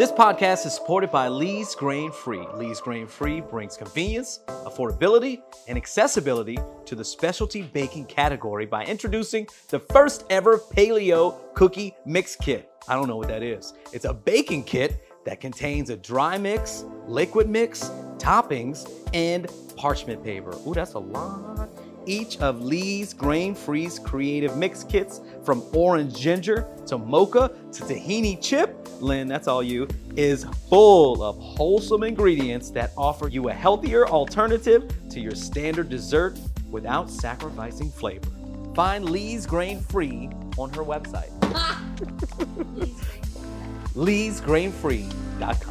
This podcast is supported by Lee's Grain Free. Lee's Grain Free brings convenience, affordability, and accessibility to the specialty baking category by introducing the first ever paleo cookie mix kit. I don't know what that is. It's a baking kit that contains a dry mix, liquid mix, toppings, and parchment paper. Ooh, that's a lot. Each of Lee's Grain Free's creative mix kits, from orange ginger to mocha to tahini chip, Lynn, that's all you, is full of wholesome ingredients that offer you a healthier alternative to your standard dessert without sacrificing flavor. Find Lee's Grain Free on her website, leesgrainfree.com.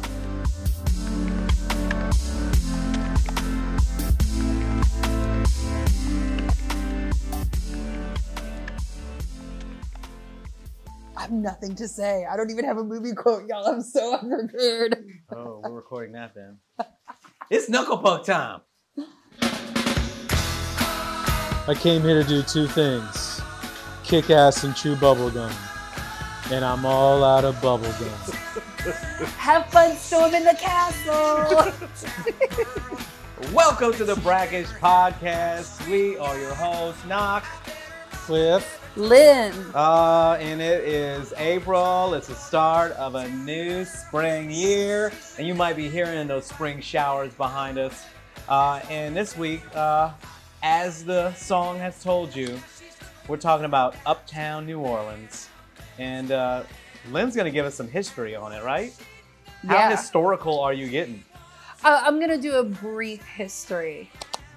nothing to say. I don't even have a movie quote, y'all. I'm so unprepared. Oh, we're recording that then. It's Knuckle Puck time. I came here to do two things kick ass and chew bubblegum. And I'm all out of bubblegum. Have fun storming the castle. Welcome to the Brackish Podcast. We are your hosts, Knox. Cliff, Lynn. Uh, and it is April. It's the start of a new spring year, and you might be hearing those spring showers behind us. Uh, and this week, uh, as the song has told you, we're talking about Uptown New Orleans, and uh, Lynn's gonna give us some history on it, right? Yeah. How historical are you getting? Uh, I'm going to do a brief history.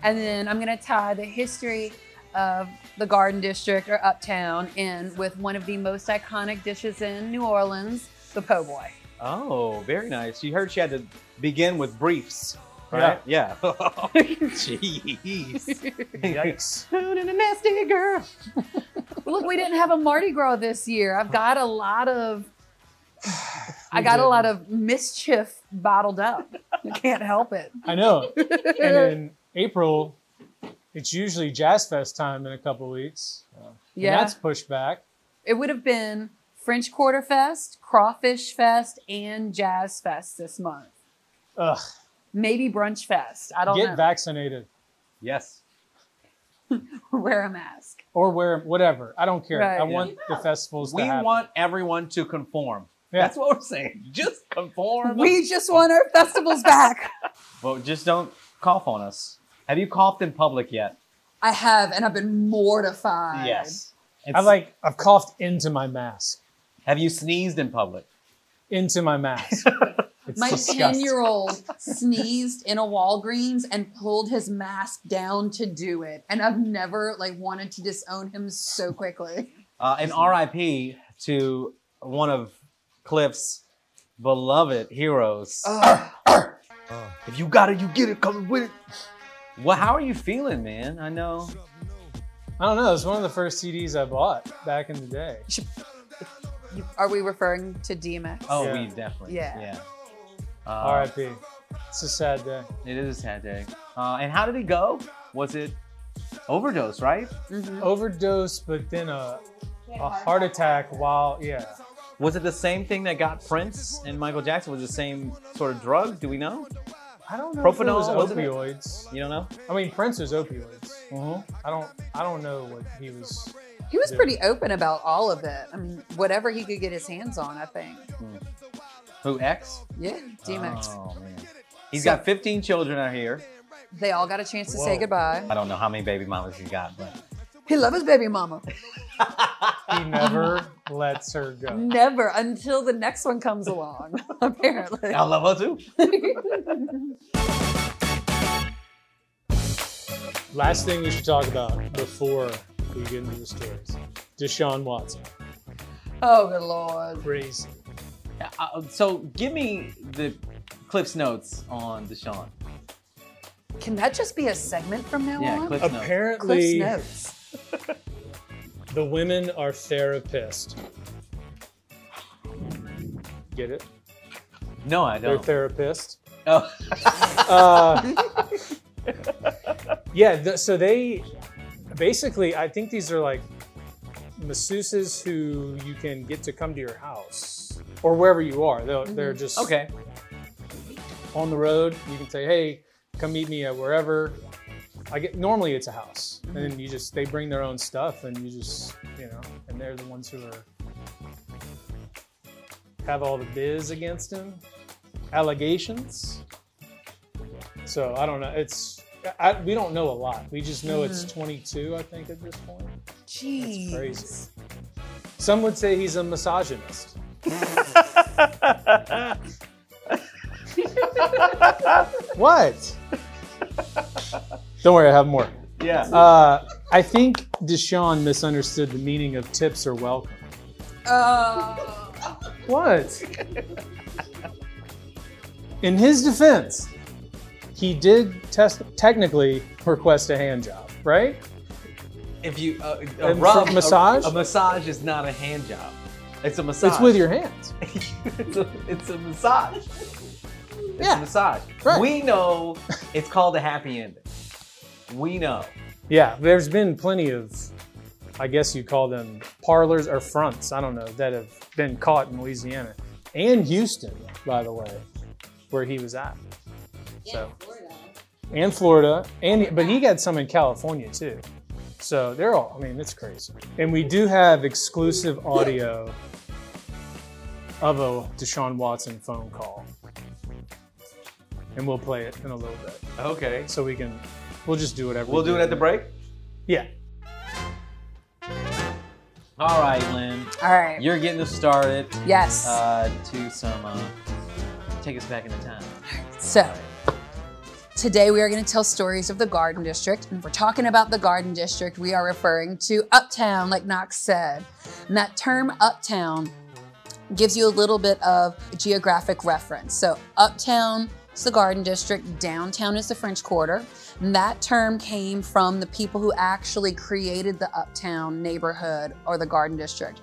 And then I'm going to tie the history of the Garden District or Uptown in with one of the most iconic dishes in New Orleans, the po' boy. Oh, very nice. You heard she had to begin with briefs, right? Yeah. Jeez. yikes. Food and a nasty girl. Look, we didn't have a Mardi Gras this year. I've got a lot of I got a lot of mischief bottled up. I can't help it. I know. And in April, it's usually Jazz Fest time in a couple weeks. And Yeah. that's pushed back. It would have been French Quarter Fest, Crawfish Fest, and Jazz Fest this month. Ugh. Maybe Brunch Fest. I don't Get know. vaccinated Yes. Wear a mask. or wear whatever. I don't care. Right. I Yeah. want the festivals to We want everyone to conform. Yeah. That's what we're saying. Just conform. We just want our festivals back. well, just don't cough on us. Have you coughed in public yet? I have, and I've been mortified. Yes. I It's- like I've coughed into my mask. Have you sneezed in public? Into my mask. It's My disgusting. 10 year old sneezed in a Walgreens and pulled his mask down to do it. And I've never like wanted to disown him so quickly. Uh, and RIP to one of Cliff's beloved heroes. Ugh. If you got it, you get it. Come with it. Well, how are you feeling, man? I know. I don't know. It's one of the first CDs I bought back in the day. Are we referring to DMX? Oh, Yeah. we definitely. Yeah. Yeah. Uh, R.I.P. It's a sad day. It is a sad day. Uh, and how did it go? Was it overdose, right? Mhm. Overdose, but then a, a heart attack while, yeah. Was it the same thing that got Prince and Michael Jackson? Was it the same sort of drug? Do we know? I don't know if it was Propofol, wasn't opioids. You don't know? I mean, Prince was opioids. Mm-hmm. I don't. I don't know what he was. He was Yeah. pretty open about all of it. I mean, whatever he could get his hands on, I think. Who, X? Yeah, DMX. Oh, man. He's So- got 15 children out here. They all got a chance to say goodbye. I don't know how many baby mamas he got, but. He loves his baby mama. He never lets her go. Never until the next one comes along, apparently. I love her too. Last thing we should talk about before we get into the stories. Deshaun Watson. Oh, good lord. Crazy. Uh, so give me the Cliff's notes on Deshaun. Can that just be a segment from now Yeah, on? Cliff's notes. Cliff's notes. the women are therapist. Get it? No, I know. They're don't. therapist. oh. Uh, yeah, th- so they basically, I think these are like masseuses who you can get to come to your house or wherever you are. They're, they're just Okay. on the road. You can say, "Hey, come meet me at wherever." I get normally it's a house, and then mm-hmm. you just they bring their own stuff, and you just you know, and they're the ones who are have all the biz against him, allegations. So I don't know. It's I, we don't know a lot. We just know it's mm-hmm. 22, I think, at this point. Jeez. crazy. Some would say he's a misogynist. what? Don't worry, I have more. Yeah. Uh, I think Deshaun misunderstood the meaning of tips are welcome. Uh, What? In his defense, he did test technically request a hand job, right? if you uh, a rub, for massage? a, a massage is not a hand job. It's a massage. It's with your hands. it's, a, it's a massage. It's Yeah. a massage. Right. We know it's called a happy ending. We know. Yeah, there's been plenty of, I guess you call them parlors or fronts, I don't know, that have been caught in Louisiana and Houston, by the way, where he was at. So, Florida. and Florida, and but he got some in California too. So they're all, I mean, it's crazy. And we do have exclusive audio of a Deshaun Watson phone call. And we'll play it in a little bit. Okay. So we can, we'll just do whatever. We'll we do it at the break. Yeah. All right, Lynn. all right. You're getting us started yes. uh, to some. Uh, take us back into time. So, today we are going to tell stories of the Garden District. And if we're talking about the Garden District, we are referring to Uptown, like Knox said. And that term Uptown gives you a little bit of geographic reference. So, Uptown is the Garden District, downtown is the French Quarter. And that term came from the people who actually created the Uptown neighborhood or the Garden District.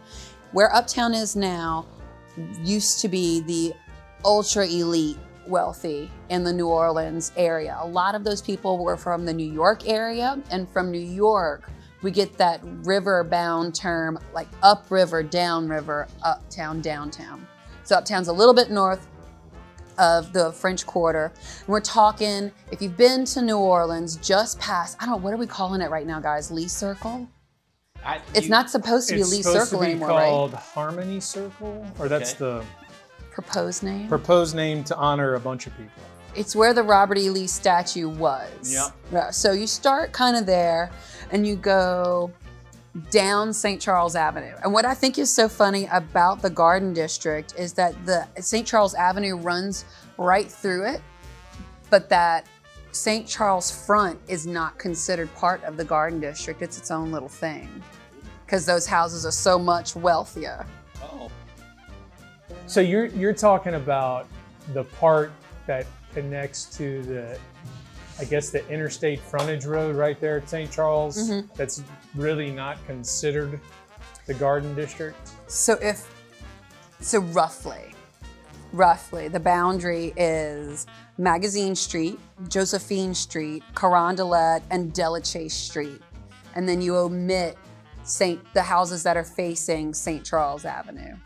Where Uptown is now used to be the ultra elite wealthy in the New Orleans area. A lot of those people were from the New York area, and from New York, we get that river bound term like upriver, downriver, uptown, downtown. So uptown's a little bit north of the French Quarter. And we're talking, if you've been to New Orleans, just past, I don't know, what are we calling it right now, guys? Lee Circle? I, It's you- not supposed to be It's Lee supposed Circle to be anymore, right? called Harmony Circle, or that's Okay. the Proposed name? proposed name to honor a bunch of people. It's where the Robert E. Lee statue was. Yep. Yeah, uh, So you start kind of there and you go down St. Charles Avenue. And what I think is so funny about the Garden District is that the St. Charles Avenue runs right through it, but that St. Charles Front is not considered part of the Garden District. It's its own little thing because those houses are so much wealthier. Oh. So you're you're talking about the part that connects to the, I guess the interstate frontage road right there at St. Charles. Mhm. That's really not considered the Garden District. So if so roughly, roughly the boundary is Magazine Street, Josephine Street, Carondelet, and Delachaise Street. And then you omit Saint the houses that are facing St. Charles Avenue.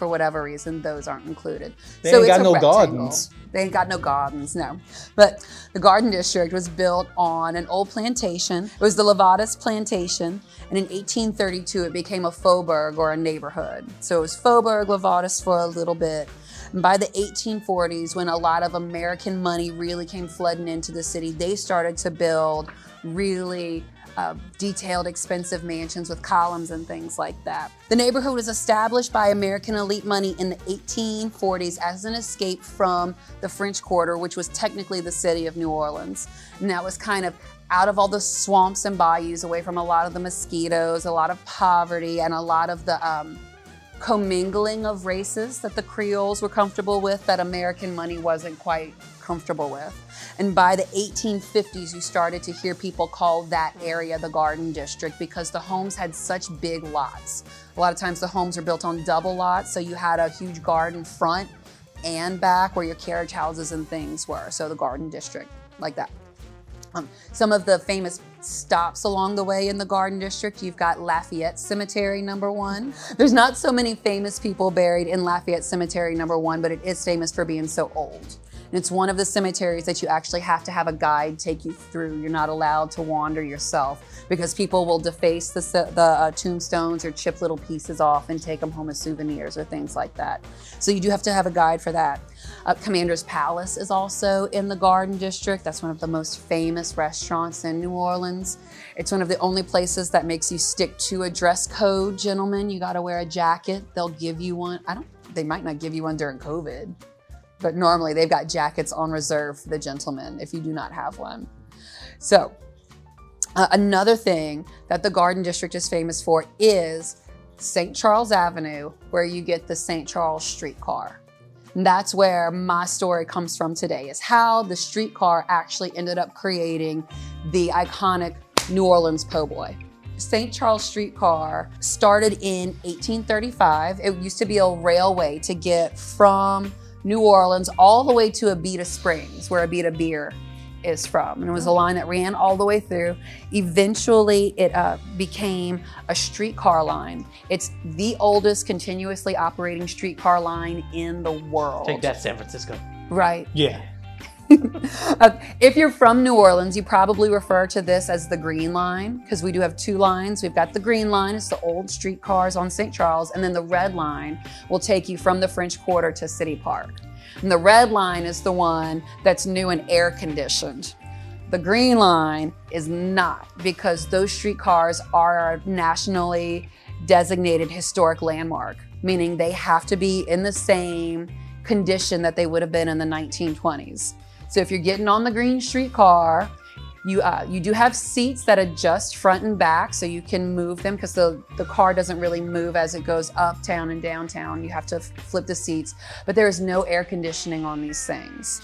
For whatever reason, those aren't included. They ain't got a no rectangle. gardens. They ain't got no gardens, no. But the Garden District was built on an old plantation. It was the Livaudais Plantation. And in 1832, it became a Faubourg or a neighborhood. So it was Faubourg, Livaudais for a little bit. And by the 1840s, when a lot of American money really came flooding into the city, they started to build really uh, detailed, expensive mansions with columns and things like that. The neighborhood was established by American elite money in the 1840s as an escape from the French Quarter, which was technically the city of New Orleans. And that was kind of out of all the swamps and bayous, away from a lot of the mosquitoes, a lot of poverty, and a lot of the um, commingling of races that the Creoles were comfortable with that American money wasn't quite comfortable with. And by the 1850s, you started to hear people call that area the Garden District because the homes had such big lots. A lot of times the homes are built on double lots, so you had a huge garden front and back where your carriage houses and things were. So the Garden District, like that. Um, some of the famous stops along the way in the Garden District. You've got Lafayette Cemetery, number one. There's not so many famous people buried in Lafayette Cemetery, number one, but it is famous for being so old. And it's one of the cemeteries that you actually have to have a guide take you through. You're not allowed to wander yourself because people will deface the, the uh, tombstones or chip little pieces off and take them home as souvenirs or things like that. So you do have to have a guide for that. Uh, Commander's Palace is also in the Garden District. That's one of the most famous restaurants in New Orleans. It's one of the only places that makes you stick to a dress code, gentlemen. You got to wear a jacket. They'll give you one. I don't. They might not give you one during COVID, but normally they've got jackets on reserve for the gentlemen if you do not have one. So uh, another thing that the Garden District is famous for is St. Charles Avenue, where you get the St. Charles streetcar. And that's where my story comes from today, is how the streetcar actually ended up creating the iconic New Orleans po' boy. St. Charles streetcar started in 1835. It used to be a railway to get from New Orleans all the way to Abita Springs, where Abita beer is from. And it was a line that ran all the way through. Eventually, it uh, became a streetcar line. It's the oldest continuously operating streetcar line in the world. Take that, San Francisco. Right. Yeah. If you're from New Orleans, you probably refer to this as the Green Line because we do have two lines. We've got the Green Line, it's the old streetcars on St. Charles, and then the Red Line will take you from the French Quarter to City Park. And the red line is the one that's new and air conditioned. The green line is not because those streetcars are a nationally designated historic landmark, meaning they have to be in the same condition that they would have been in the 1920s. So if you're getting on the green streetcar, you, uh, you do have seats that adjust front and back so you can move them because the, the car doesn't really move as it goes uptown and downtown. You have to flip the seats, but there is no air conditioning on these things.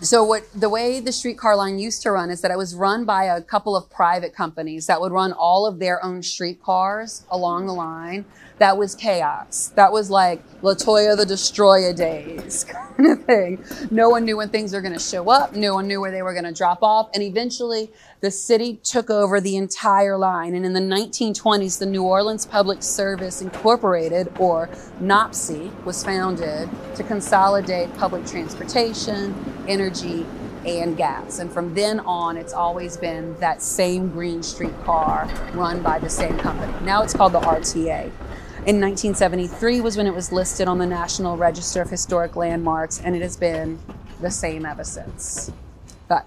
So what the way the streetcar line used to run is that it was run by a couple of private companies that would run all of their own streetcars along the line. That was chaos. That was like Latoya the Destroyer days kind of thing. No one knew when things were going to show up. No one knew where they were going to drop off. And eventually the city took over the entire line. And in the 1920s, the New Orleans Public Service Incorporated, or NOPSI, was founded to consolidate public transportation, energy, and gas. And from then on, it's always been that same green streetcar run by the same company. Now it's called the RTA. In 1973 was when it was listed on the National Register of Historic Landmarks, and it has been the same ever since. But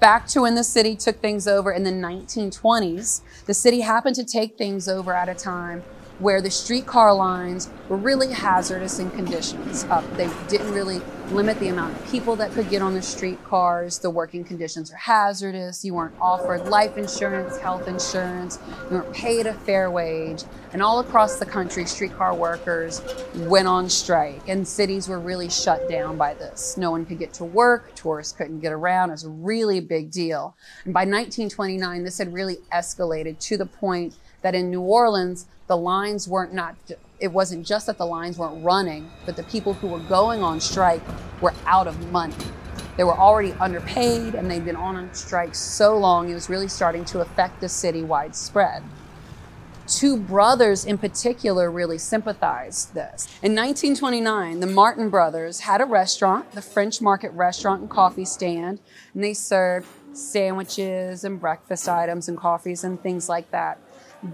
back to when the city took things over in the 1920s, the city happened to take things over at a time where the streetcar lines were really hazardous in conditions. Uh, they didn't really limit the amount of people that could get on the streetcars. The working conditions are hazardous. You weren't offered life insurance, health insurance. You weren't paid a fair wage. And all across the country, streetcar workers went on strike, and cities were really shut down by this. No one could get to work. Tourists couldn't get around. It was a really big deal. And by 1929, this had really escalated to the point that in New Orleans, the lines weren't not it wasn't just that the lines weren't running but the people who were going on strike were out of money. They were already underpaid and they'd been on strike so long it was really starting to affect the city widespread two brothers in particular really sympathized this. In 1929 the martin brothers had a restaurant the french market restaurant and coffee stand and they served sandwiches and breakfast items and coffees and things like that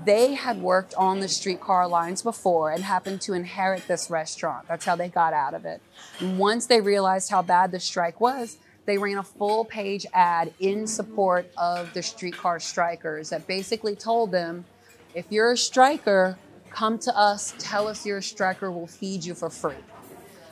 they had worked on the streetcar lines before and happened to inherit this restaurant. That's how they got out of it. Once they realized how bad the strike was, they ran a full page ad in support of the streetcar strikers that basically told them if you're a striker, come to us, tell us you're a striker, we'll feed you for free.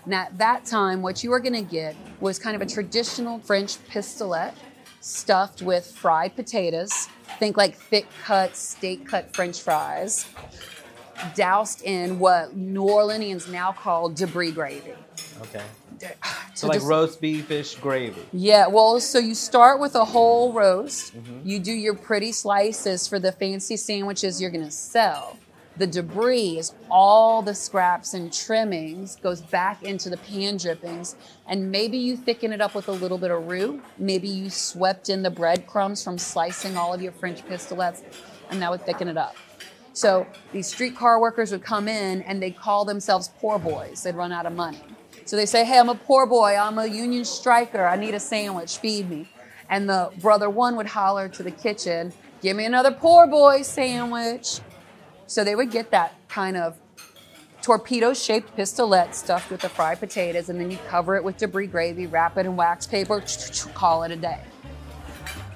And at that time, what you were going to get was kind of a traditional French pistolet stuffed with fried potatoes. Think like thick cut, steak cut French fries, doused in what New Orleanians now call debris gravy. Okay. So ah, So like just- roast beefish gravy. Yeah, well, so you start with a whole roast. Mm-hmm. You do your pretty slices for the fancy sandwiches you're gonna sell. The debris is all the scraps and trimmings goes back into the pan drippings, and maybe you thicken it up with a little bit of roux. Maybe you swept in the breadcrumbs from slicing all of your French pistolets, and that would thicken it up. So these streetcar workers would come in and they'd call themselves poor boys. They'd run out of money. So they say, Hey, I'm a poor boy. I'm a union striker. I need a sandwich. Feed me. And the brother one would holler to the kitchen, Give me another poor boy sandwich. So they would get that kind of torpedo shaped pistolet stuffed with the fried potatoes, and then you cover it with debris gravy, wrap it in wax paper, call it a day.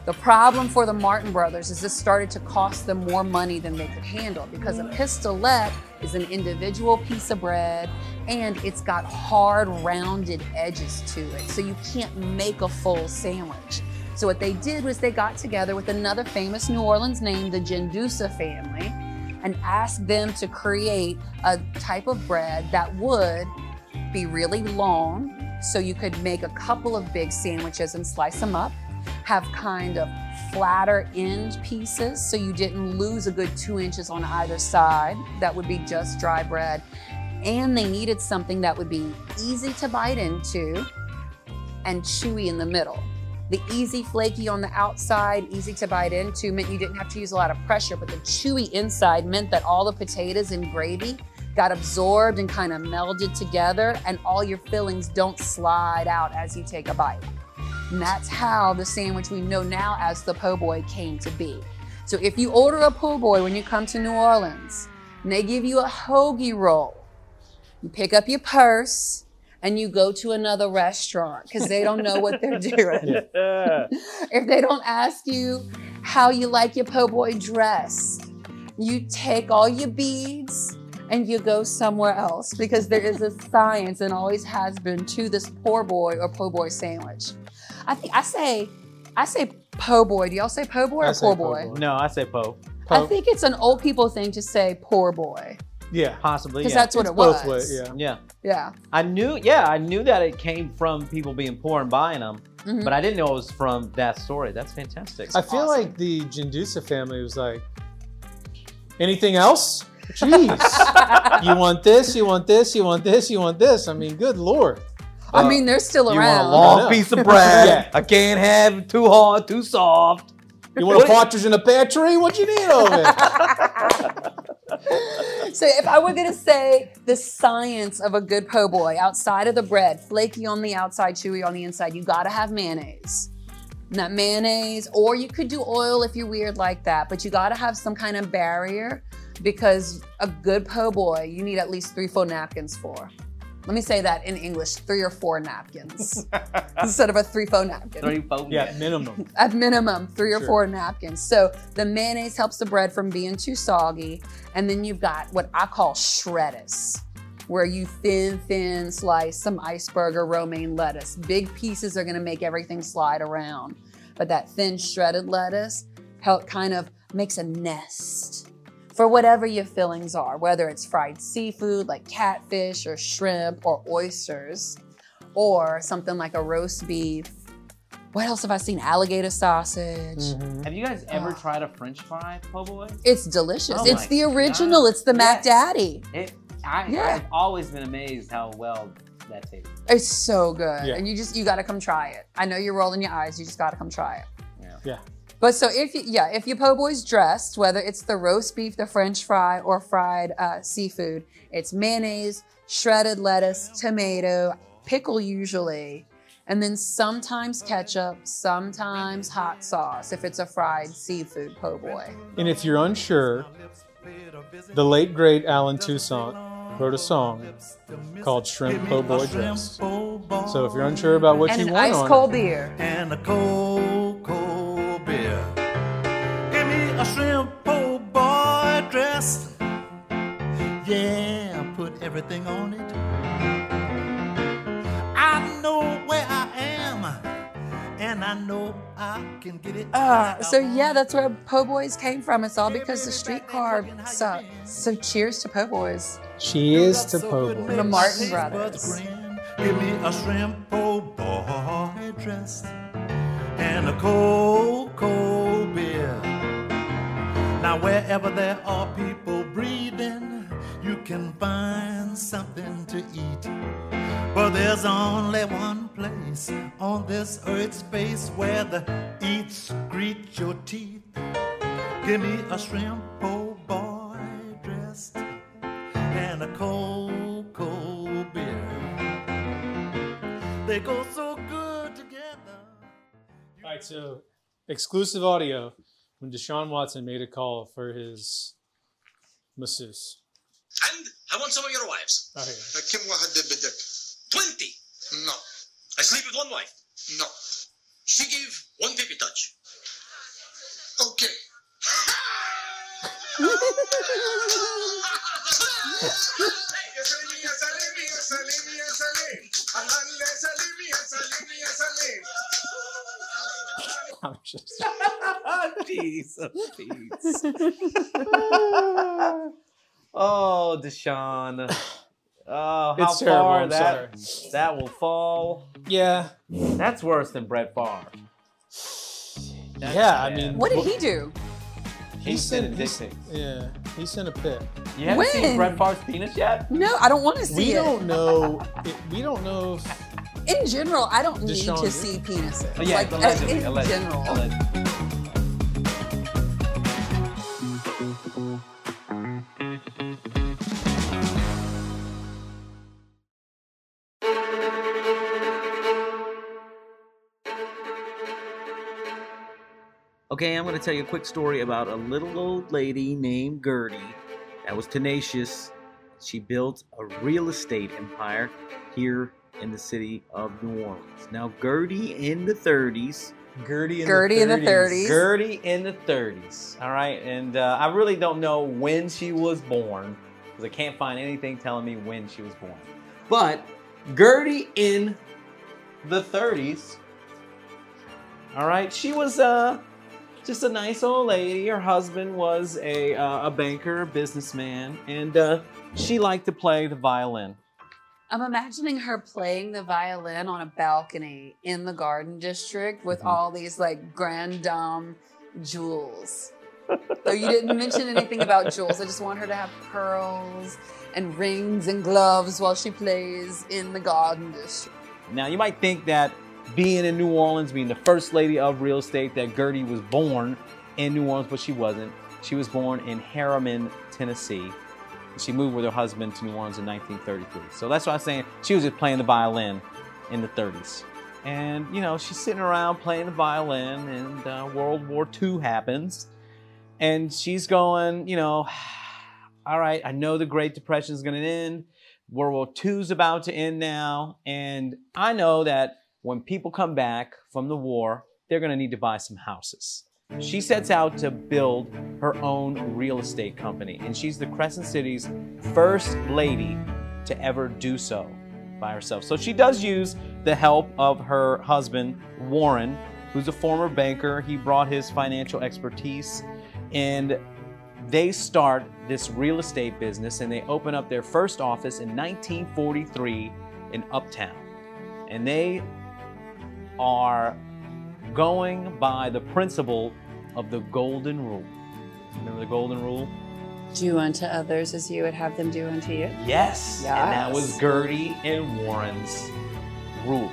The problem for the Martin brothers is this started to cost them more money than they could handle because a pistolet is an individual piece of bread and it's got hard, rounded edges to it. So you can't make a full sandwich. So what they did was they got together with another famous New Orleans name, the Gendusa family, and ask them to create a type of bread that would be really long so you could make a couple of big sandwiches and slice them up have kind of flatter end pieces so you didn't lose a good two inches on either side. That would be just dry bread. And they needed something that would be easy to bite into and chewy in the middle. The easy flaky on the outside, easy to bite into, meant you didn't have to use a lot of pressure, but the chewy inside meant that all the potatoes and gravy got absorbed and kind of melded together, and all your fillings don't slide out as you take a bite. And that's how the sandwich we know now as the po' boy came to be. So if you order a po' boy when you come to New Orleans, and they give you a hoagie roll, you pick up your purse and you go to another restaurant because they don't know what they're doing. if they don't ask you how you like your po' boy dress, you take all your beads and you go somewhere else because there is a science and always has been to this poor boy or po' boy sandwich. I think I say, I say po' boy. Do y'all say po' boy I or poor po' boy? boy. No, I say po. I think it's an old people thing to say poor boy Yeah. Possibly. because Yeah. that's what It's it was. both ways, yeah. yeah. Yeah. I knew. Yeah, I knew that it came from people being poor and buying them, Mhm. but I didn't know it was from that story. That's fantastic. I feel awesome. like the Gendusa family was like, anything else? Jeez. you want this, you want this, you want this, you want this. I mean, good lord. I Uh, mean, they're still you want a around. I long piece of bread? Yeah. I can't have it too hard, too soft. You want a partridge in a pear tree? What you need over it? So if I were gonna say the science of a good po' boy outside of the bread, flaky on the outside, chewy on the inside, you gotta have mayonnaise. Not mayonnaise, or you could do oil if you're weird like that, but you gotta have some kind of barrier because a good po' boy, you need at least three full napkins for. Let me say that in English, three or four napkins instead of a three full napkin. Three, four, Yeah, minimum. at minimum three or Sure. four napkins. So the mayonnaise helps the bread from being too soggy. And then you've got what I call shredders, where you thin, thin slice some iceberg or romaine lettuce. Big pieces are gonna make everything slide around. But that thin shredded lettuce help kind of makes a nest for whatever your fillings are, whether it's fried seafood like catfish or shrimp or oysters, or something like a roast beef. What else have I seen? Alligator sausage. Mhm. Have you guys ever Ah. tried a French fry po' boy? It's delicious. Oh it's the original. God. It's the Mac Daddy. It, I, Yeah. I've always been amazed how well that tastes. It's so good. Yeah. And you just you gotta come try it. I know you're rolling your eyes, you just gotta come try it. yeah. Yeah. But so if you yeah, if your po' boy's dressed, whether it's the roast beef, the French fry, or fried uh, seafood, it's mayonnaise, shredded lettuce, tomato, pickle usually, and then sometimes ketchup, sometimes hot sauce if it's a fried seafood po' boy. And if you're unsure, the late great Allen Toussaint wrote a song called Shrimp Po' Boy Dress. So if you're unsure about what And you an want ice on cold it, beer. and a cold, cold everything on it. I know where I am, and I know I can get it. Uh, so yeah, that's where po' boys came from. It's all because the streetcar sucked. So cheers to po' boys. cheers to Po' Boy. The Martin Taste brothers. Give me a shrimp po' boy dress and a cold, cold beer. Now wherever there are people breathing, you can find something to eat. But there's only one place on this earth's space where the eats greet your teeth. Give me a shrimp po' boy dressed and a cold, cold beer. They go so good together. All right, so exclusive audio when Deshaun Watson made a call for his masseuse. And I want some of your wives. Oh, here. كم واحد بدك؟ 20. No, I sleep with one wife. no. She gave one baby touch. Okay. يا سليم يا سليم يا سليم يا سليم أهلا يا سليم يا سليم يا سليم I'm just- Jesus, Pete. oh, Deshaun. Oh, how It's terrible, far I'm that that will fall. yeah, That's worse than Brett Favre. That's yeah. I mean, What did he do? He sent a dick he- pic. Yeah, he sent a pic. You haven't seen Brett Favre's penis yet? No, I don't want to see it. We it. don't know. It, we don't know if In general, I don't need to did. see penises. Oh, yeah, like allegedly, in allegedly, general. allegedly. Okay, I'm going to tell you a quick story about a little old lady named Gertie that was tenacious. She built a real estate empire here in the city of New Orleans. Now, Gertie in the 30s, Gertie in Gertie the in the 30s. 30s. Gertie in the 30s. All right, and uh, I really don't know when she was born because I can't find anything telling me when she was born. But Gertie in the 30s. All right, she was uh, just a nice old lady. Her husband was a uh, a banker, a businessman, and uh, she liked to play the violin. I'm imagining her playing the violin on a balcony in the Garden District with Mhm. all these like grand dame jewels. Though you didn't mention anything about jewels, I just want her to have pearls and rings and gloves while she plays in the Garden District. Now, you might think that being in New Orleans, being the first lady of real estate, that Gertie was born in New Orleans, but she wasn't. She was born in Harriman, Tennessee. She moved with her husband to New Orleans in 1933. So that's why I'm saying she was just playing the violin in the 30s. And, you know, she's sitting around playing the violin, and uh, World War II happens. And she's going, you know, all right, I know the Great Depression is going to end. World War II is about to end now. And I know that when people come back from the war, they're going to need to buy some houses. She sets out to build her own real estate company, and she's the Crescent City's first lady to ever do so by herself. So she does use the help of her husband, Warren, who's a former banker. He brought his financial expertise, and they start this real estate business and they open up their first office in 1943 in Uptown. And they are going by the principle of the golden rule. Remember the golden rule? Do unto others as you would have them do unto you. Yes. And that was Gertie and Warren's rule.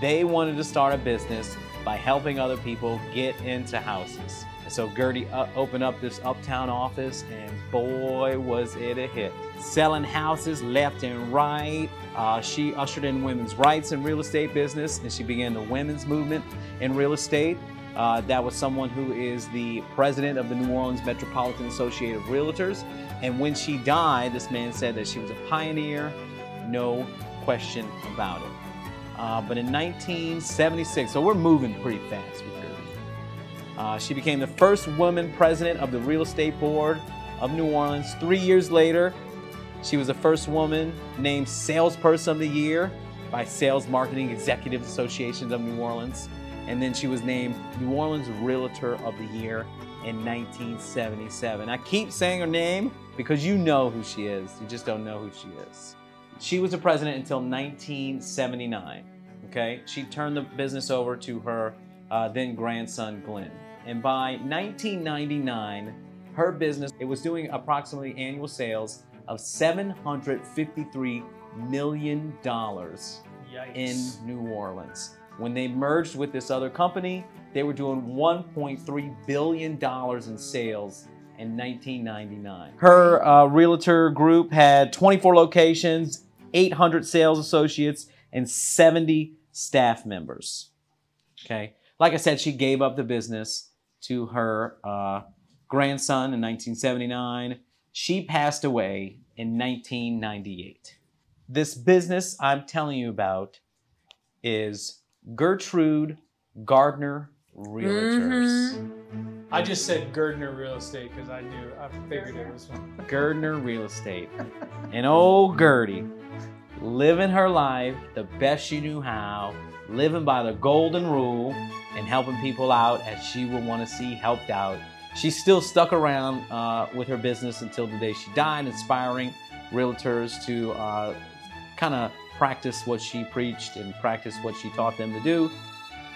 They wanted to start a business by helping other people get into houses. So Gertie uh, opened up this uptown office, and boy, was it a hit. Selling houses left and right. Uh, she ushered in women's rights in real estate business, and she began the women's movement in real estate. Uh, that was someone who is the president of the New Orleans Metropolitan Association of Realtors. And when she died, this man said that she was a pioneer, no question about it. Uh, but in 1976, so we're moving pretty fast. Uh, she became the first woman president of the Real Estate Board of New Orleans. Three years later, she was the first woman named Salesperson of the Year by Sales Marketing Executive Associations of New Orleans. And then she was named New Orleans Realtor of the Year in 1977. I keep saying her name because you know who she is. You just don't know who she is. She was the president until 1979. Okay, she turned the business over to her uh, then grandson Glenn, and by 1999, her business it was doing approximately annual sales of $753 million in New Orleans. When they merged with this other company, they were doing $1.3 billion in sales in 1999. Her uh, realtor group had 24 locations, 800 sales associates, and 70 staff members. Okay. Like I said, she gave up the business to her uh, grandson in 1979. She passed away in 1998. This business I'm telling you about is Gertrude Gardner Realtors. I just said Gardner Real Estate because I knew, I figured it was one. Gardner Real Estate. And old Gertie, living her life the best she knew how, living by the golden rule and helping people out as she would want to see helped out. She still stuck around uh, with her business until the day she died, inspiring realtors to uh, kind of practice what she preached and practice what she taught them to do.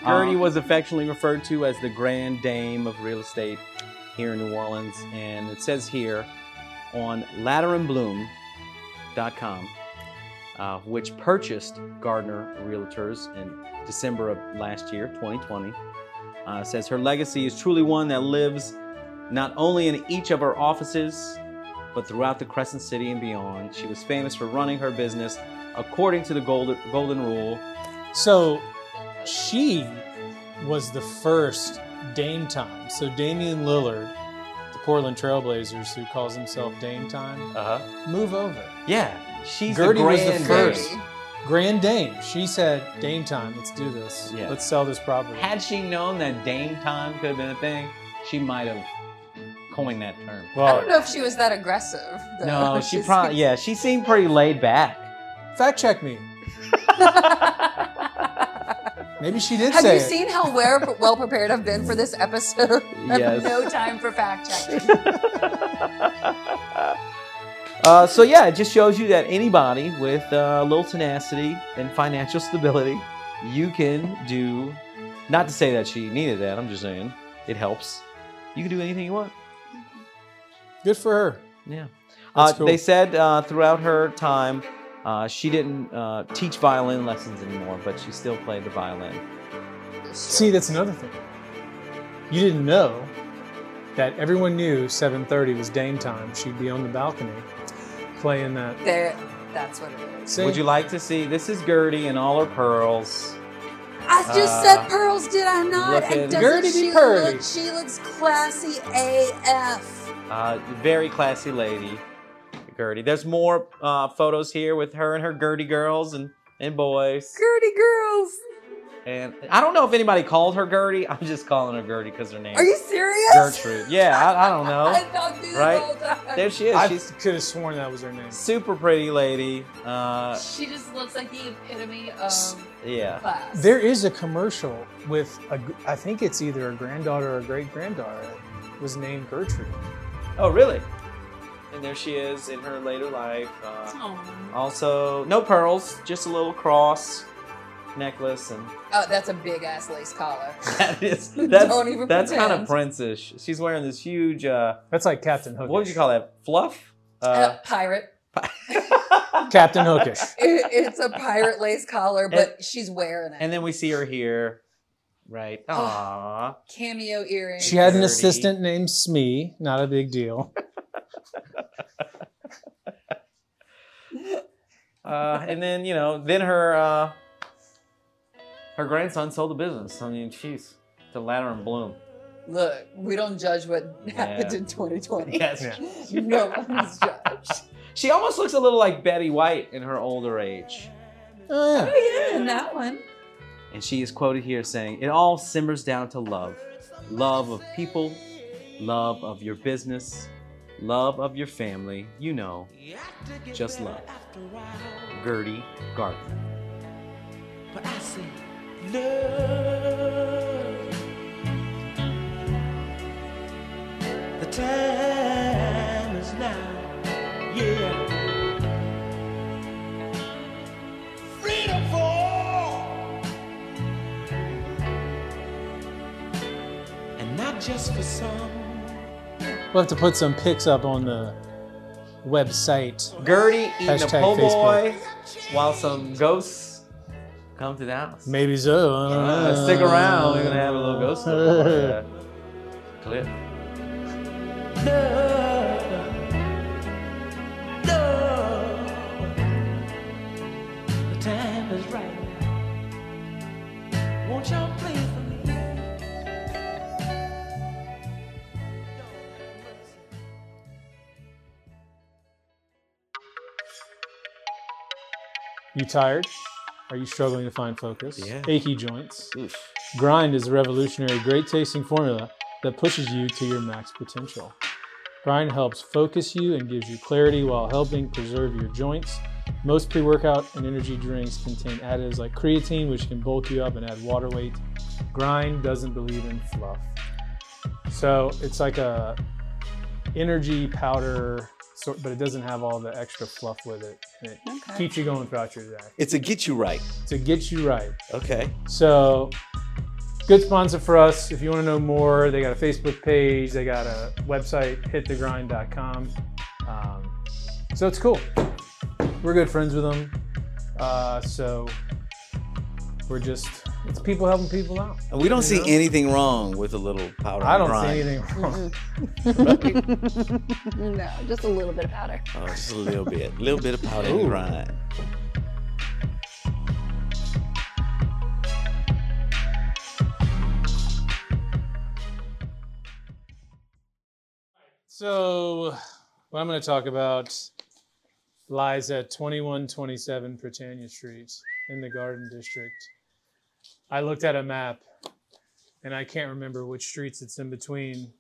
Gertie Um, was affectionately referred to as the Grand Dame of Real Estate here in New Orleans, and it says here on latterandblum.com, uh, which purchased Gardner Realtors in December of last year, 2020. Uh, says her legacy is truly one that lives not only in each of her offices, but throughout the Crescent City and beyond. She was famous for running her business according to the golden, golden rule. So she was the first Dame Time. So Damian Lillard, the Portland Trailblazers, who calls himself Dame Time, Uh huh. move over. Yeah, she's Gertie the was the first. dame. Grand Dame. She said, Dame Time, let's do this. Yeah. Let's sell this property. Had she known that Dame time could have been a thing, she might have coined that term. I don't know if she was that aggressive. though. No, she probably yeah, she seemed pretty laid back. fact check me. Maybe she did Have say you it. seen how well, well prepared I've been for this episode? I Yes. have no time for fact checking. Uh, so yeah, it just shows you that anybody with uh, a little tenacity and financial stability, you can do. Not to say that she needed that. I'm just saying it helps. You can do anything you want. Good for her. Yeah. Uh, cool. They said uh, throughout her time, uh, she didn't uh, teach violin lessons anymore, but she still played the violin. See, that's another thing. You didn't know that everyone knew 7:30 was Dame time. She'd be on the balcony playing that. There, that's what it is. See? Would you like to see? This is Gertie and all her pearls. I just Uh, said pearls, did I not? looking- And doesn't Gertie she purty. look? She looks classy AF. Uh, very classy lady, Gertie. There's more uh, photos here with her and her Gertie girls and, and boys. Gertie girls. And I don't know if anybody called her Gertie. I'm just calling her Gertie because her name Are you serious? Gertrude. Yeah, I, I don't I know. thought this Right? the whole time. There she is. I She's could have sworn that was her name. super pretty lady. Uh, She just looks like the epitome of yeah. class. There is a commercial with a, I think it's either a granddaughter or a great granddaughter was named Gertrude. Oh, really? And there she is in her later life. Uh, Aw. also, no pearls, just a little cross necklace, and Oh, that's a big ass lace collar. that is that's Don't even that's kind of pretend. princess. She's wearing this huge. Uh, That's like Captain Hook. what would you call that? Fluff. Uh, Uh, pirate. Captain Hookish. It- it's a pirate lace collar, but she's wearing it. and then we see her here, right? Oh. Aww. Cameo earrings. She had an Gertie. assistant named Smee. Not a big deal. Uh, and then you know, then her uh, her grandson sold the business. I mean, she's the Latter and Blum. Look, we don't judge what happened in 2020. Yes. Yeah. no one's judged. She almost looks a little like Betty White in her older age. Oh yeah. Oh yeah, and that one. And she is quoted here saying, It all simmers down to love love of people, love of your business, love of your family. You know, just love. Gertie Gardner. But I say, love. The time is now, yeah. Freedom for all. And not just for some. We'll have to put some pics up on the website. Gertie eating a Hashtag po' boy while some ghosts come to the house. Maybe so. I don't Uh, know. stick around. We're gonna have a little ghost story. uh, clip. The time is right. Won't y'all play? You tired? Are you struggling to find focus? Yeah. Achy joints? Oof. Grind is a revolutionary, great tasting formula that pushes you to your max potential. Grind helps focus you and gives you clarity while helping preserve your joints. Most pre workout and energy drinks contain additives like creatine, which can bulk you up and add water weight. Grind doesn't believe in fluff. So it's like a energy powder, sort, but it doesn't have all the extra fluff with it. And it Okay. keeps you going throughout your day It's a get you right. to get you right. Okay. So, good sponsor for us. If you want to know more, they got a Facebook page, they got a website, hitthegrind.com. Um, so it's cool. We're good friends with them. Uh, so we're just it's people helping people out. And we don't You see know? anything wrong with a little powder. I don't grind. see anything wrong. no, just a little bit of powder. Oh, just a little bit. A little bit of powder and Ooh. grind. So, what I'm going to talk about lies at 2127 Prytania Street in the Garden District. I looked at a map and I can't remember which streets it's in between.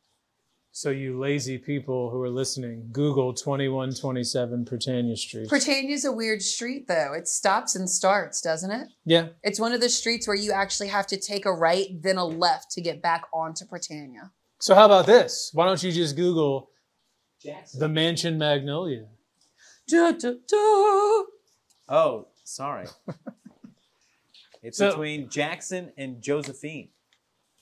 So, you lazy people who are listening, Google 2127 Prytania Street. Prytania's a weird street, though. It stops and starts, doesn't it? yeah, It's one of the streets where you actually have to take a right, then a left to get back onto Prytania. So, how about this? Why don't you just Google the Mansion Magnolia? Da, da, da. Oh, sorry. It's So- between Jackson and Josephine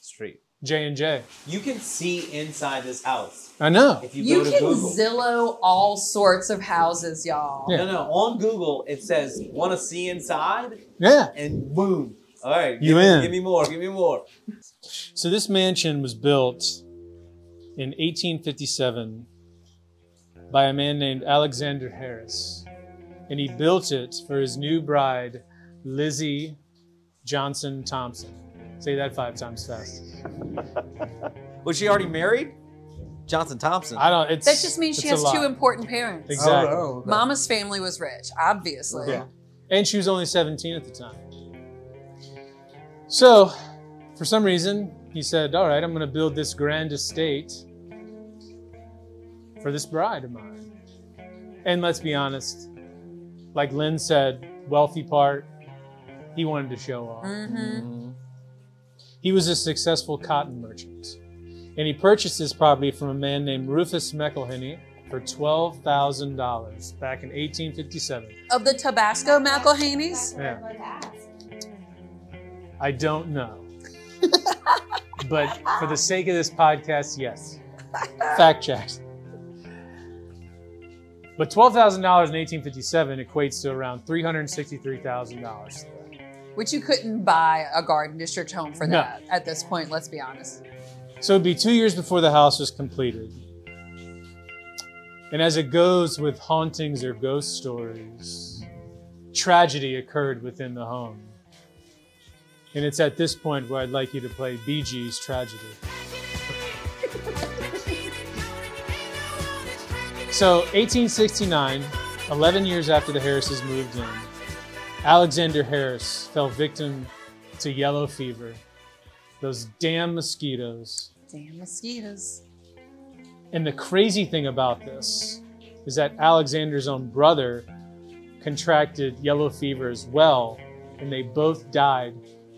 Street. J and J. You can see inside this house I know. if you, You go to can Google. Zillow all sorts of houses, y'all. Yeah. No, no. On Google, it says "Want to see inside?" Yeah. and boom. All right, You give me, in. Give me more. Give me more. So this mansion was built in 1857 by a man named Alexander Harris. And he built it for his new bride, Lizzie Johnson Thompson. Say that five times fast. Was she already married? Johnson Thompson. I don't it's That just means she it's a has two important parents. Exactly. Oh, oh Mama's family was rich, obviously. Yeah. And she was only 17 at the time. So, for some reason, he said, All right, I'm going to build this grand estate for this bride of mine. And let's be honest, like Lynn said, wealthy part, he wanted to show off. hmm He was a successful cotton merchant. And he purchased this property from a man named Rufus McElhenney for $12,000 back in 1857. Of the Tabasco McIlhenny's? Yeah. I don't know. but for the sake of this podcast, yes. Fact checked. But $12,000 in 1857 equates to around $363,000. Which you couldn't buy a garden district home for No. that at this point, let's be honest. So it'd be two years before the house was completed. And as it goes with hauntings or ghost stories, tragedy occurred within the home. And it's at this point where I'd like you to play Bee Gees Tragedy. So, 1869, 11 years after the Harrises moved in, Alexander Harris fell victim to yellow fever. Those damn mosquitoes. Damn mosquitoes. And the crazy thing about this is that Alexander's own brother contracted yellow fever as well, and they both died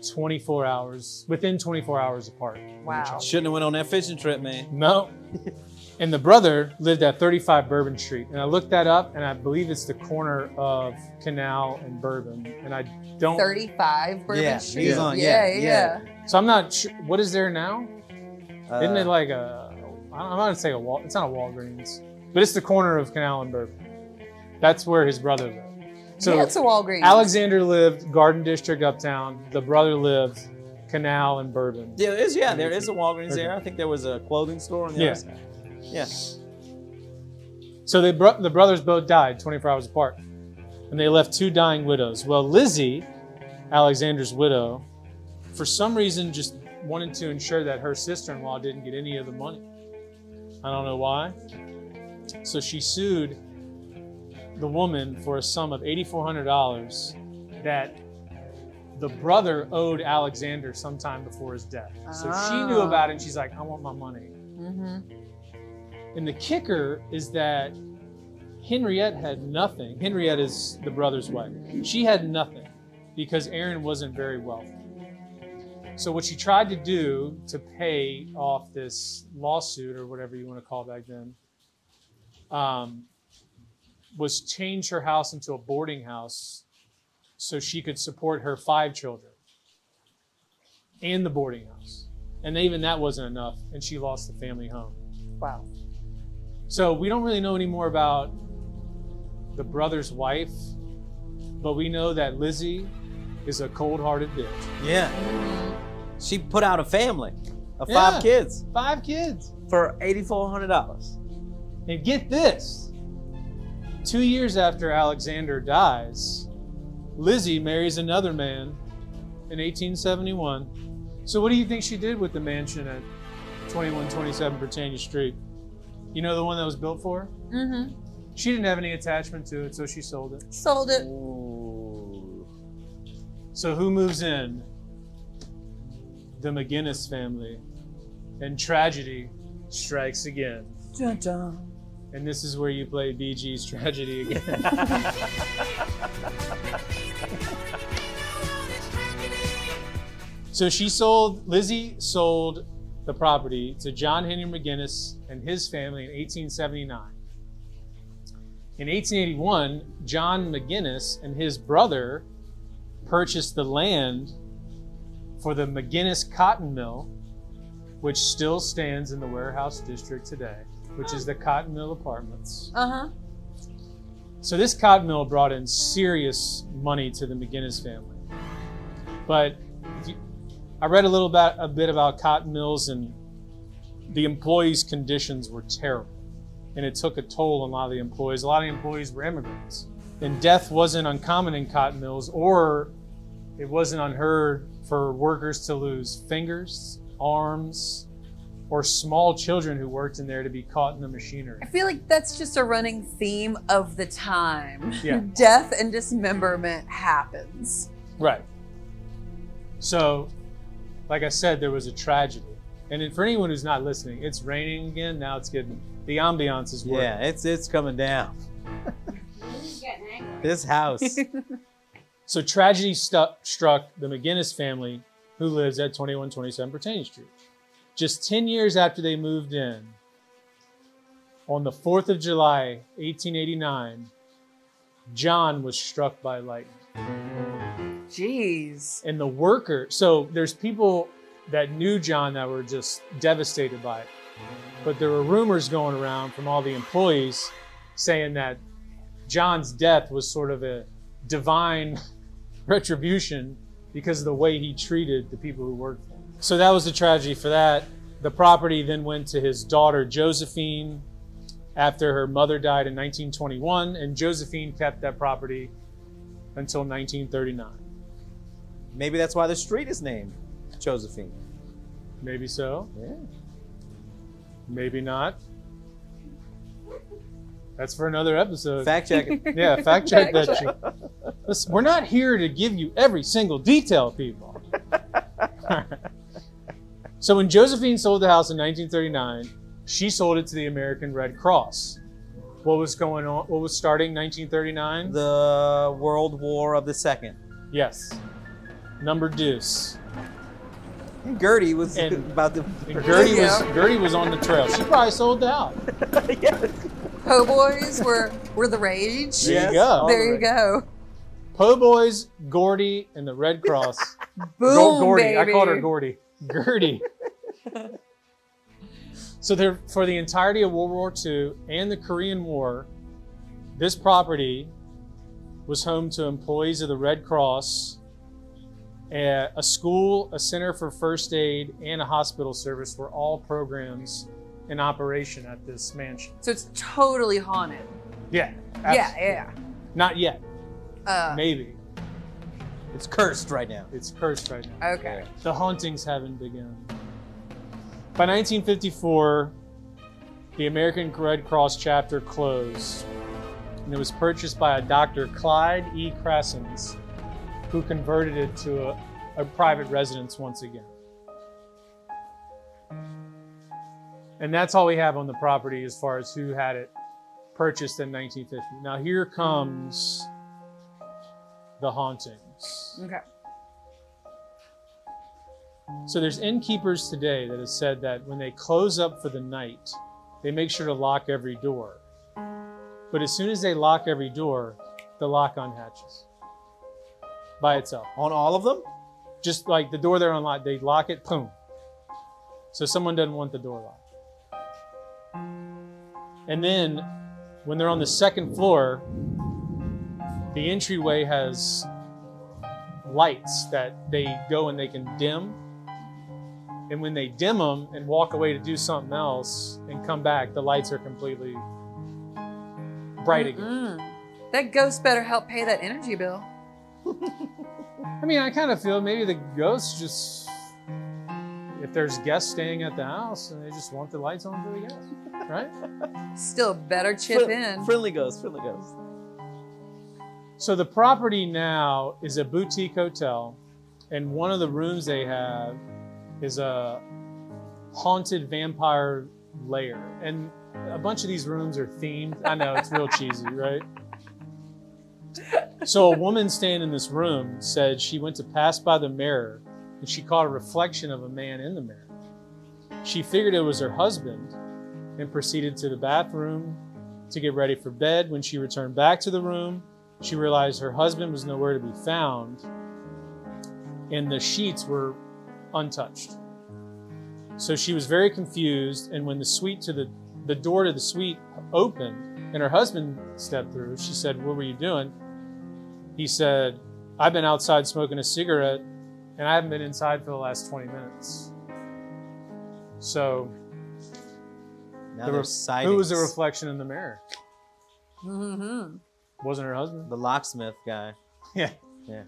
24 hours, within 24 hours apart. Wow. Shouldn't have went on that fishing trip, man. No. and the brother lived at 35 Bourbon Street. And I looked that up, and I believe it's the corner of Canal and Bourbon. And I don't. 35 Bourbon Yeah, Street. he's on- yeah, yeah, yeah. yeah. So I'm not sure. What is there now? Uh, Isn't it like a. I'm not going to say a wall. It's not a Walgreens. but it's the corner of Canal and Bourbon. That's where his brother lived. So yeah, it's a Walgreens. Alexander lived Garden District uptown. The brother lived Canal and Bourbon. Yeah, there is. Yeah, there is a Walgreens there. I think there was a clothing store on the Yeah. other side. Yeah. So they bro- the brothers both died 24 hours apart, and they left two dying widows. Well, Lizzie, Alexander's widow, for some reason just wanted to ensure that her sister-in-law didn't get any of the money. I don't know why. So she sued the woman for a sum of $8,400 that the brother owed Alexander sometime before his death. So she knew Ah. about it, and she's like, "I want my money." hmm And the kicker is that Henriette had nothing. Henriette is the brother's wife. She had nothing because Aaron wasn't very wealthy. So what she tried to do to pay off this lawsuit or whatever you want to call back then um, was change her house into a boarding house so she could support her five children and the boarding house. And even that wasn't enough, and she lost the family home. Wow. So we don't really know any more about the brother's wife, but we know that Lizzie is a cold-hearted bitch. Yeah. She put out a family of Yeah. five kids Five kids. for eighty-four hundred dollars. And get this. Two years after Alexander dies, Lizzie marries another man in 1871. So what do you think she did with the mansion at 2127 Prytania Street? You know the one that was built for? her? hmm She didn't have any attachment to it, so she sold it. Sold it. Ooh. So who moves in? The Maginnis family. And tragedy strikes again. Dun, dun. And this is where you play Bee Gees tragedy again. so she sold, Lizzie sold the property to John Henry Maginnis and his family in 1879. In 1881, John Maginnis and his brother purchased the land for the Maginnis Cotton Mill, which still stands in the warehouse district today, which is the Cotton Mill Apartments. Uh-huh. So this cotton mill brought in serious money to the Maginnis family. But I read a little bit, a bit about cotton mills, and the employees' conditions were terrible, and it took a toll on a lot of the employees. A lot of the employees were immigrants, and death wasn't uncommon in cotton mills, or it wasn't unheard for workers to lose fingers, arms, or small children who worked in there to be caught in the machinery. I feel like that's just a running theme of the time. Yeah. Death and dismemberment happens. Right. So, like I said, there was a tragedy. And then for anyone who's not listening, it's raining again. Now it's getting the ambiance is working. Yeah, it's it's coming down. this house. So tragedy stu- struck the Maginnis family, who lives at 2127 Prytania Street. Just 10 years after they moved in, on the 4th of July, 1889, John was struck by lightning. Jeez. and the worker so there's people that knew john that were just devastated by it. But there were rumors going around from all the employees saying that john's death was sort of a divine retribution because of the way he treated the people who worked for him. So that was the tragedy for that. The property then went to his daughter josephine after her mother died in 1921 and josephine kept that property until 1939 Maybe that's why the street is named Josephine. Maybe so. Yeah. Maybe not. That's for another episode. Fact check it. yeah, fact check Fact that shit. Listen, we're not here to give you every single detail, people. so when Josephine sold the house in 1939, she sold it to the American Red Cross. What was going on? What was starting 1939? The World War of the Second. yes. Number deuce. And Gertie was And- about to. Gertie you was. Gertie was on the trail. She probably sold out. house. yes. Po' boys were were the rage. There Yes. you go. There you go. Po Boys, Gordy, and the Red Cross. Boom, Gordy. baby. I called her Gordy. Gertie. So there, for the entirety of World War II and the Korean War, this property was home to employees of the Red Cross, a, a school, a center for first aid, and a hospital service were all programs in operation at this mansion. So it's totally haunted. Yeah. Yeah, yeah. Not yet. Uh, Maybe. It's cursed right now. It's cursed right now. okay. The hauntings haven't begun. By 1954, the American Red Cross chapter closed, and it was purchased by a Dr. Clyde E. Crassens, who converted it to a, a private residence once again. And that's all we have on the property as far as who had it purchased in 1950. Now, here comes the hauntings. Okay. So there's innkeepers today that have said that when they close up for the night, they make sure to lock every door. But as soon as they lock every door, the lock unhatches by itself. On all of them? Just like the door they're unlocked, they lock it, boom. So someone doesn't want the door locked. And then when they're on the second floor, the entryway has lights that they go and they can dim. And when they dim them and walk away to do something else and come back, the lights are completely bright again. Mm. That ghost better help pay that energy bill. I mean, I kind of feel maybe the ghosts just, if there's guests staying at the house and they just want the lights on for the guests, right? Still better chip Fri- in. Friendly ghost, friendly ghost. So the property now is a boutique hotel, and one of the rooms they have is a haunted vampire lair. And a bunch of these rooms are themed. I know it's real cheesy, right? So a woman staying in this room said she went to pass by the mirror and she caught a reflection of a man in the mirror. She figured it was her husband and proceeded to the bathroom to get ready for bed. When she returned back to the room, she realized her husband was nowhere to be found and the sheets were untouched. So she was very confused. And when the suite to the, the door to the suite opened and her husband stepped through, she said, What were you doing? He said, I've been outside smoking a cigarette and I haven't been inside for the last 20 minutes. So, Now the re- who was the reflection in the mirror? Mm-hmm. Wasn't her husband? The locksmith guy. Yeah. Yeah.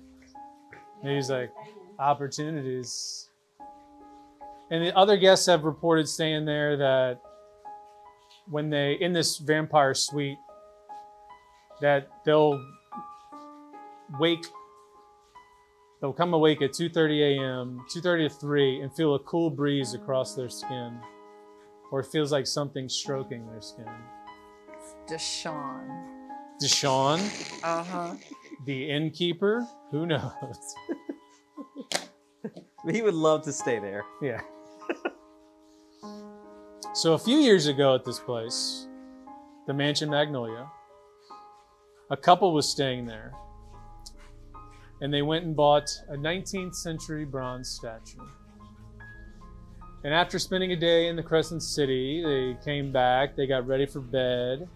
Maybe he's like, opportunities. And the other guests have reported staying there that when they, in this vampire suite, that they'll wake, they'll come awake at 2.30 a.m., 2.30 to 3, and feel a cool breeze across their skin. Or it feels like something stroking their skin. deshawn deshawn Uh huh. the innkeeper, who knows? He would love to stay there. Yeah. so a few years ago at this place, the Mansion Magnolia, a couple was staying there. And they went and bought a 19th century bronze statue. And after spending a day in the Crescent City, they came back, they got ready for bed,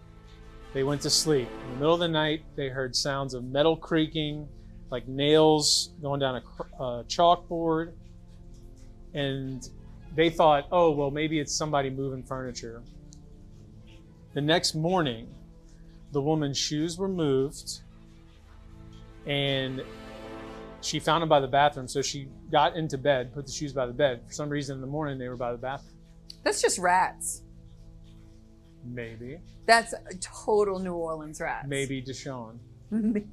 they went to sleep. In the middle of the night, they heard sounds of metal creaking, like nails going down a uh, chalkboard. And they thought, oh, well, maybe it's somebody moving furniture. The next morning, the woman's shoes were moved and she found them by the bathroom. So she got into bed, put the shoes by the bed. For some reason, in the morning, they were by the bathroom. That's just rats. Maybe. That's a total New Orleans rats. Maybe Deshaun.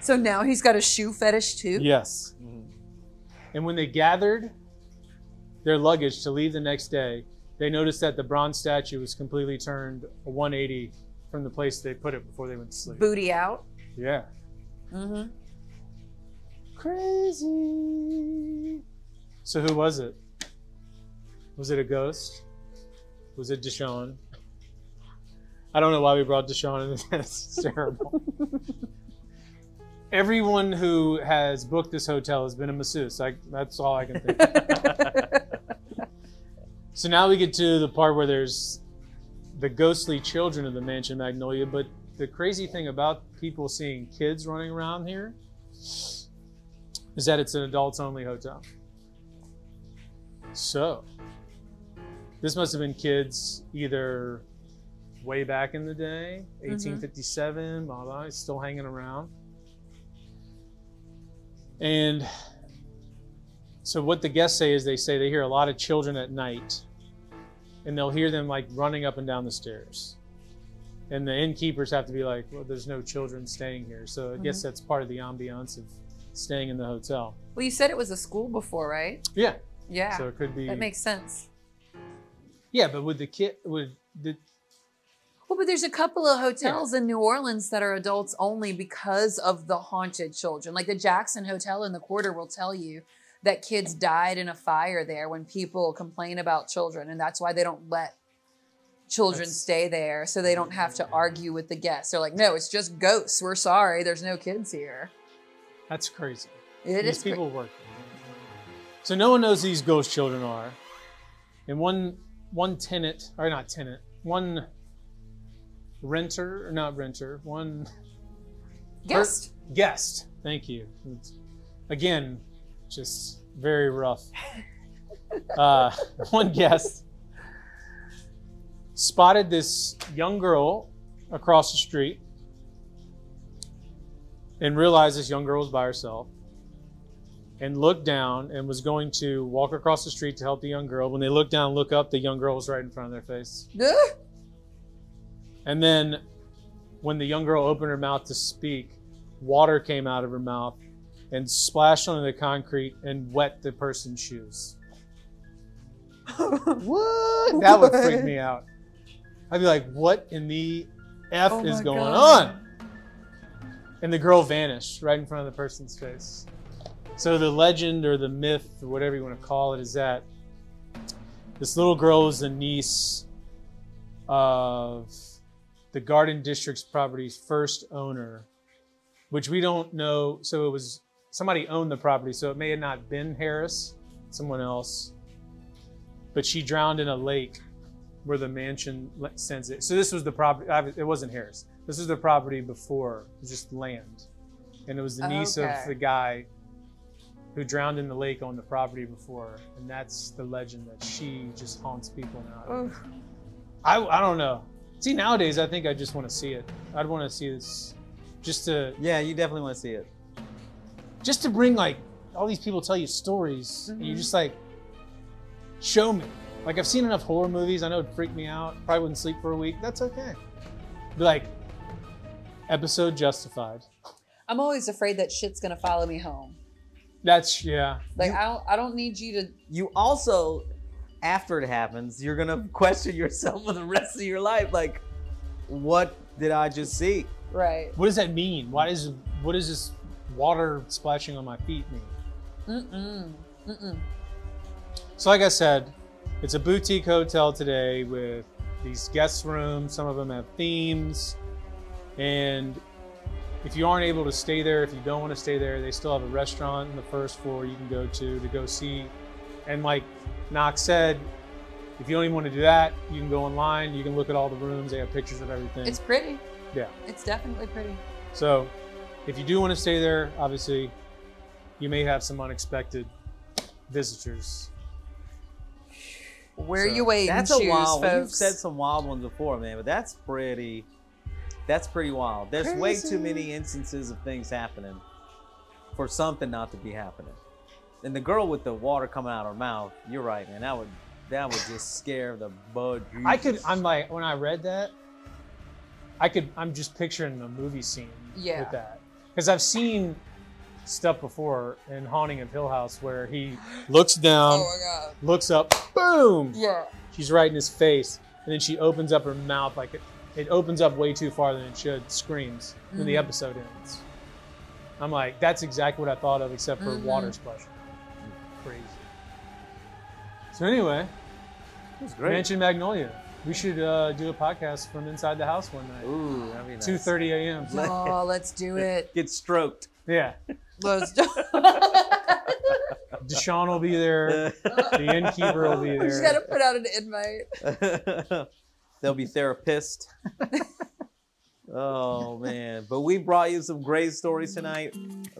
So now he's got a shoe fetish too. Yes. And when they gathered their luggage to leave the next day, they noticed that the bronze statue was completely turned 180 from the place they put it before they went to sleep. Booty out. Yeah. Mm-hmm. Crazy. So who was it? Was it a ghost? Was it Deshaun? I don't know why we brought Deshaun in this. It's terrible. Everyone who has booked this hotel has been a masseuse. I, that's all I can think. of. So now we get to the part where there's the ghostly children of the Mansion Magnolia. But the crazy thing about people seeing kids running around here is that it's an adults only hotel. So, this must have been kids either way back in the day, mm-hmm. 1857, blah, blah, still hanging around. And so, what the guests say is they say they hear a lot of children at night, and they'll hear them like running up and down the stairs. And the innkeepers have to be like, well, there's no children staying here. So, I guess mm-hmm. that's part of the ambiance of staying in the hotel. Well, you said it was a school before, right? Yeah. Yeah. So, it could be. that makes sense. yeah, but would the kid, would the, Well, but there's a couple of hotels in New Orleans that are adults only because of the haunted children. Like the Jackson Hotel in the quarter will tell you that kids died in a fire there when people complain about children, and that's why they don't let children That's- stay there so they don't have to argue with the guests. They're like, no, it's just ghosts. We're sorry. There's no kids here. That's crazy. It these is cra- people work. So no one knows these ghost children are. And one one tenant, or not tenant, one renter, or not renter, one guest. guest. Thank you. It's- again, just very rough. Uh, one guest spotted this young girl across the street and realized this young girl was by herself and looked down and was going to walk across the street to help the young girl. When they looked down, look up, the young girl was right in front of their face. And then when the young girl opened her mouth to speak, water came out of her mouth and splashed onto the concrete and wet the person's shoes. what? That would freak me out. I'd be like, what in the F Oh is going God. on? And the girl vanished right in front of the person's face. So the legend or the myth or whatever you want to call it is that this little girl is the niece of the Garden District's property's first owner, which we don't know. So it was somebody owned the property, so it may have not been Harris, someone else. But she drowned in a lake where the mansion sends it. So this was the property. It wasn't Harris. This is the property before, it was just land, and it was the niece Okay. of the guy who drowned in the lake on the property before, and that's the legend that she just haunts people now. I, I don't know. See, nowadays, I think I just want to see it. I'd want to see this just to Yeah, you definitely want to see it. just to bring like all these people tell you stories, and you Mhm. just like show me. Like I've seen enough horror movies. I know it'd freak me out. Probably wouldn't sleep for a week. That's okay. Be like, episode justified. I'm always afraid that shit's gonna follow me home. That's yeah. Like I don't, I don't need you to. You also, after it happens, you're gonna question yourself for the rest of your life. Like, what did I just see? Right. What does that mean? Why is what does this water splashing on my feet mean? Mm-mm. Mm-mm. So, like I said, it's a boutique hotel today with these guest rooms. Some of them have themes. And if you aren't able to stay there, if you don't want to stay there, they still have a restaurant in the first floor you can go to to go see. And like Knox said, if you don't even want to do that, you can go online. You can look at all the rooms. They have pictures of everything. It's pretty. Yeah. It's definitely pretty. So, if you do want to stay there, obviously, you may have some unexpected visitors. Where So, you waiting, That's a wild. one. You've said some wild ones before, man, but that's pretty. That's pretty wild. There's way too many instances of things happening for something not to be happening. And the girl with the water coming out of her mouth, you're right, man. That would that would just scare the bud. I could. I'm like when I read that, I could. I'm just picturing the movie scene Yeah. with that because I've seen stuff before in Haunting of Hill House where he looks down, oh my god. looks up, boom, Yeah. she's right in his face, and then she opens up her mouth like it. It opens up way too far than it should. Screams when the Mhm. episode ends. I'm like, that's exactly what I thought of, except for Mhm. water splashing. Crazy. So anyway, That's great. Mansion Magnolia. We should uh, do a podcast from inside the house one night. Ooh, that'd be nice. 2:30 a.m. Oh, let's do it. Get stroked. Yeah. Let's do Deshaun will be there. The innkeeper will be there. We just got to put out an invite. There'll be therapists. oh man! But we brought you some great stories tonight.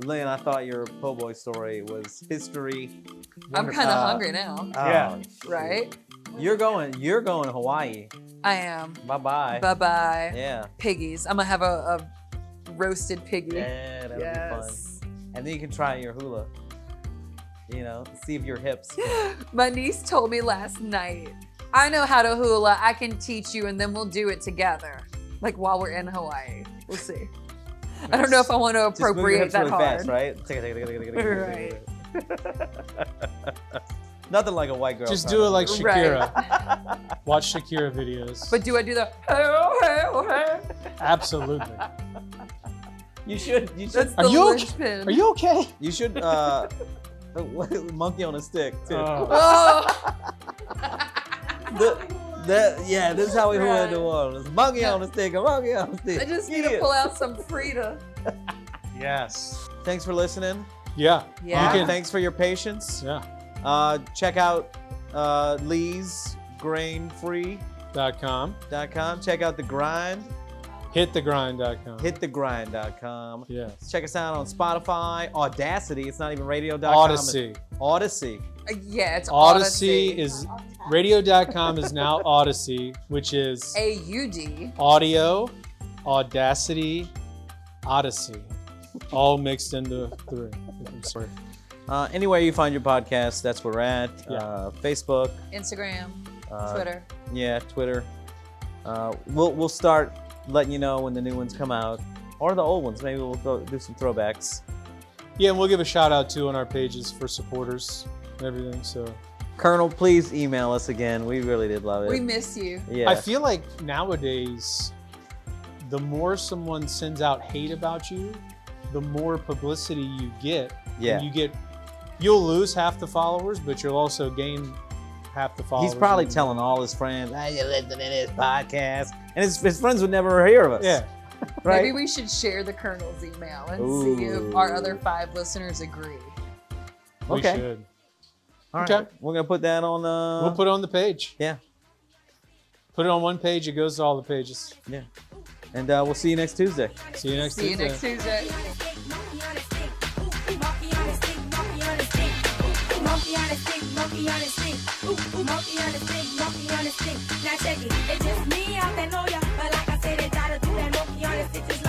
Lynn, I thought your po' boy story was history. I'm kind of Uh, hungry now, Oh, Yeah. right? You're going. You're going to Hawaii. I am. Bye bye. Bye bye. Yeah. Piggies. I'm gonna have a, a roasted piggy. Yeah, that'll be fun. And then you can try your hula. You know, see if your hips. My niece told me last night, I know how to hula. I can teach you, and then we'll do it together. Like while we're in Hawaii. We'll see. I don't know if I want to Just move your appropriate hips that really hard. fast, right? Right. Nothing like a white girl. Just trying do it to like Right. Shakira. Watch Shakira videos. But do I do the hey, hey, hey? Absolutely. You should. You should. That's Are the you okay? linchpin. Are you okay? You should. Uh, monkey on a stick too. Oh. Oh. The- that- yeah, this is how we hula in Right. New Orleans. Monkey on a stick. A monkey on a stick. I just need to pull out some Frida. Yes. Thanks for listening. Yeah. Yeah. Uh, thanks for your patience. Yeah. Uh, check out uh, Lee's grainfree.com. Dot com. Check out the grind. Hitthegrind.com. Hitthegrind.com. Yes. Check us out on Spotify, Audacity. It's not even radio.com. Odyssey. It's Odyssey. Uh, Yeah, it's Odyssey Odyssey. is radio.com is now Audacy, which is A U D. audio, Audacity, Odyssey, all mixed into three. I'm sorry. Uh, anywhere you find your podcast, that's where we're at. Yeah. Uh, Facebook, Instagram, uh, Twitter. Yeah, Twitter. Uh, we'll we'll start letting you know when the new ones come out, or the old ones. Maybe we'll throw, do some throwbacks. Yeah, and we'll give a shout out too on our pages for supporters and everything. So Colonel, please email us again. We really did love it. We miss you. yeah. I feel like nowadays, the more someone sends out hate about you, the more publicity you get. Yeah. And you get, you'll lose half the followers, but you'll also gain half the followers. He's probably telling all his friends, "Hey, you listen to this podcast," and his, his friends would never hear of us. Yeah. right. Maybe we should share the Colonel's email and see if our other five listeners agree. We Okay. should. All right. okay. We're gonna put that on. Uh, We'll put it on the page. yeah, Put it on one page, it goes to all the pages. yeah, and uh, we'll see you next Tuesday. See you next See you Tuesday. next Tuesday. Now check it, it's just me out there know ya, but like I said, they gotta do that monkey on a stick